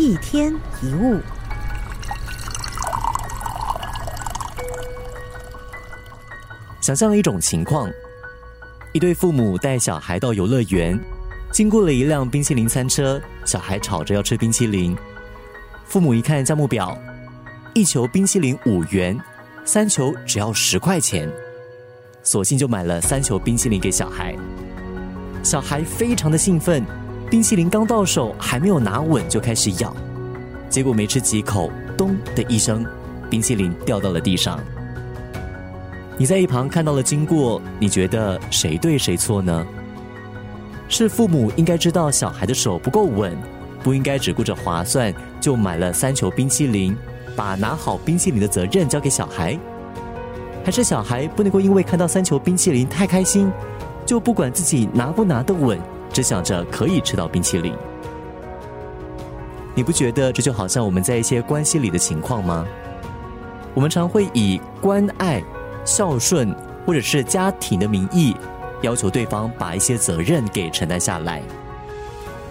一天一物。想象一种情况：一对父母带小孩到游乐园，经过了一辆冰淇淋餐车，小孩吵着要吃冰淇淋。父母一看价目表，一球冰淇淋五元，三球只要十块钱，索性就买了三球冰淇淋给小孩。小孩非常的兴奋，冰淇淋刚到手，还没有拿稳就开始咬，结果没吃几口，咚的一声，冰淇淋掉到了地上。你在一旁看到了经过，你觉得谁对谁错呢？是父母应该知道小孩的手不够稳，不应该只顾着划算就买了三球冰淇淋，把拿好冰淇淋的责任交给小孩？还是小孩不能够因为看到三球冰淇淋太开心，就不管自己拿不拿得稳，只想着可以吃到冰淇淋？你不觉得这就好像我们在一些关系里的情况吗？我们常会以关爱。孝顺，或者是家庭的名义，要求对方把一些责任给承担下来。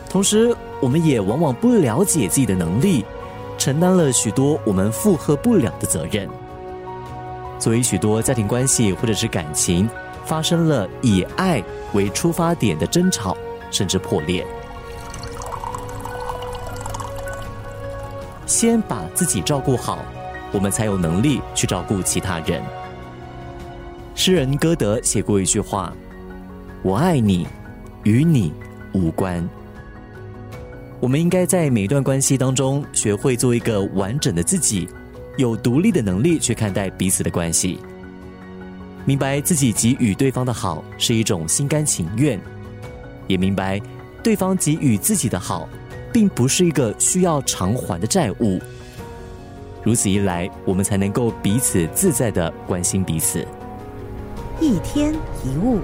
同时，我们也往往不了解自己的能力，承担了许多我们负荷不了的责任。所以，许多家庭关系或者是感情发生了以爱为出发点的争吵，甚至破裂。先把自己照顾好，我们才有能力去照顾其他人。诗人歌德写过一句话：“我爱你，与你无关。”我们应该在每一段关系当中学会做一个完整的自己，有独立的能力去看待彼此的关系，明白自己给予对方的好是一种心甘情愿，也明白对方给予自己的好，并不是一个需要偿还的债务。如此一来，我们才能够彼此自在的关心彼此。一天一物。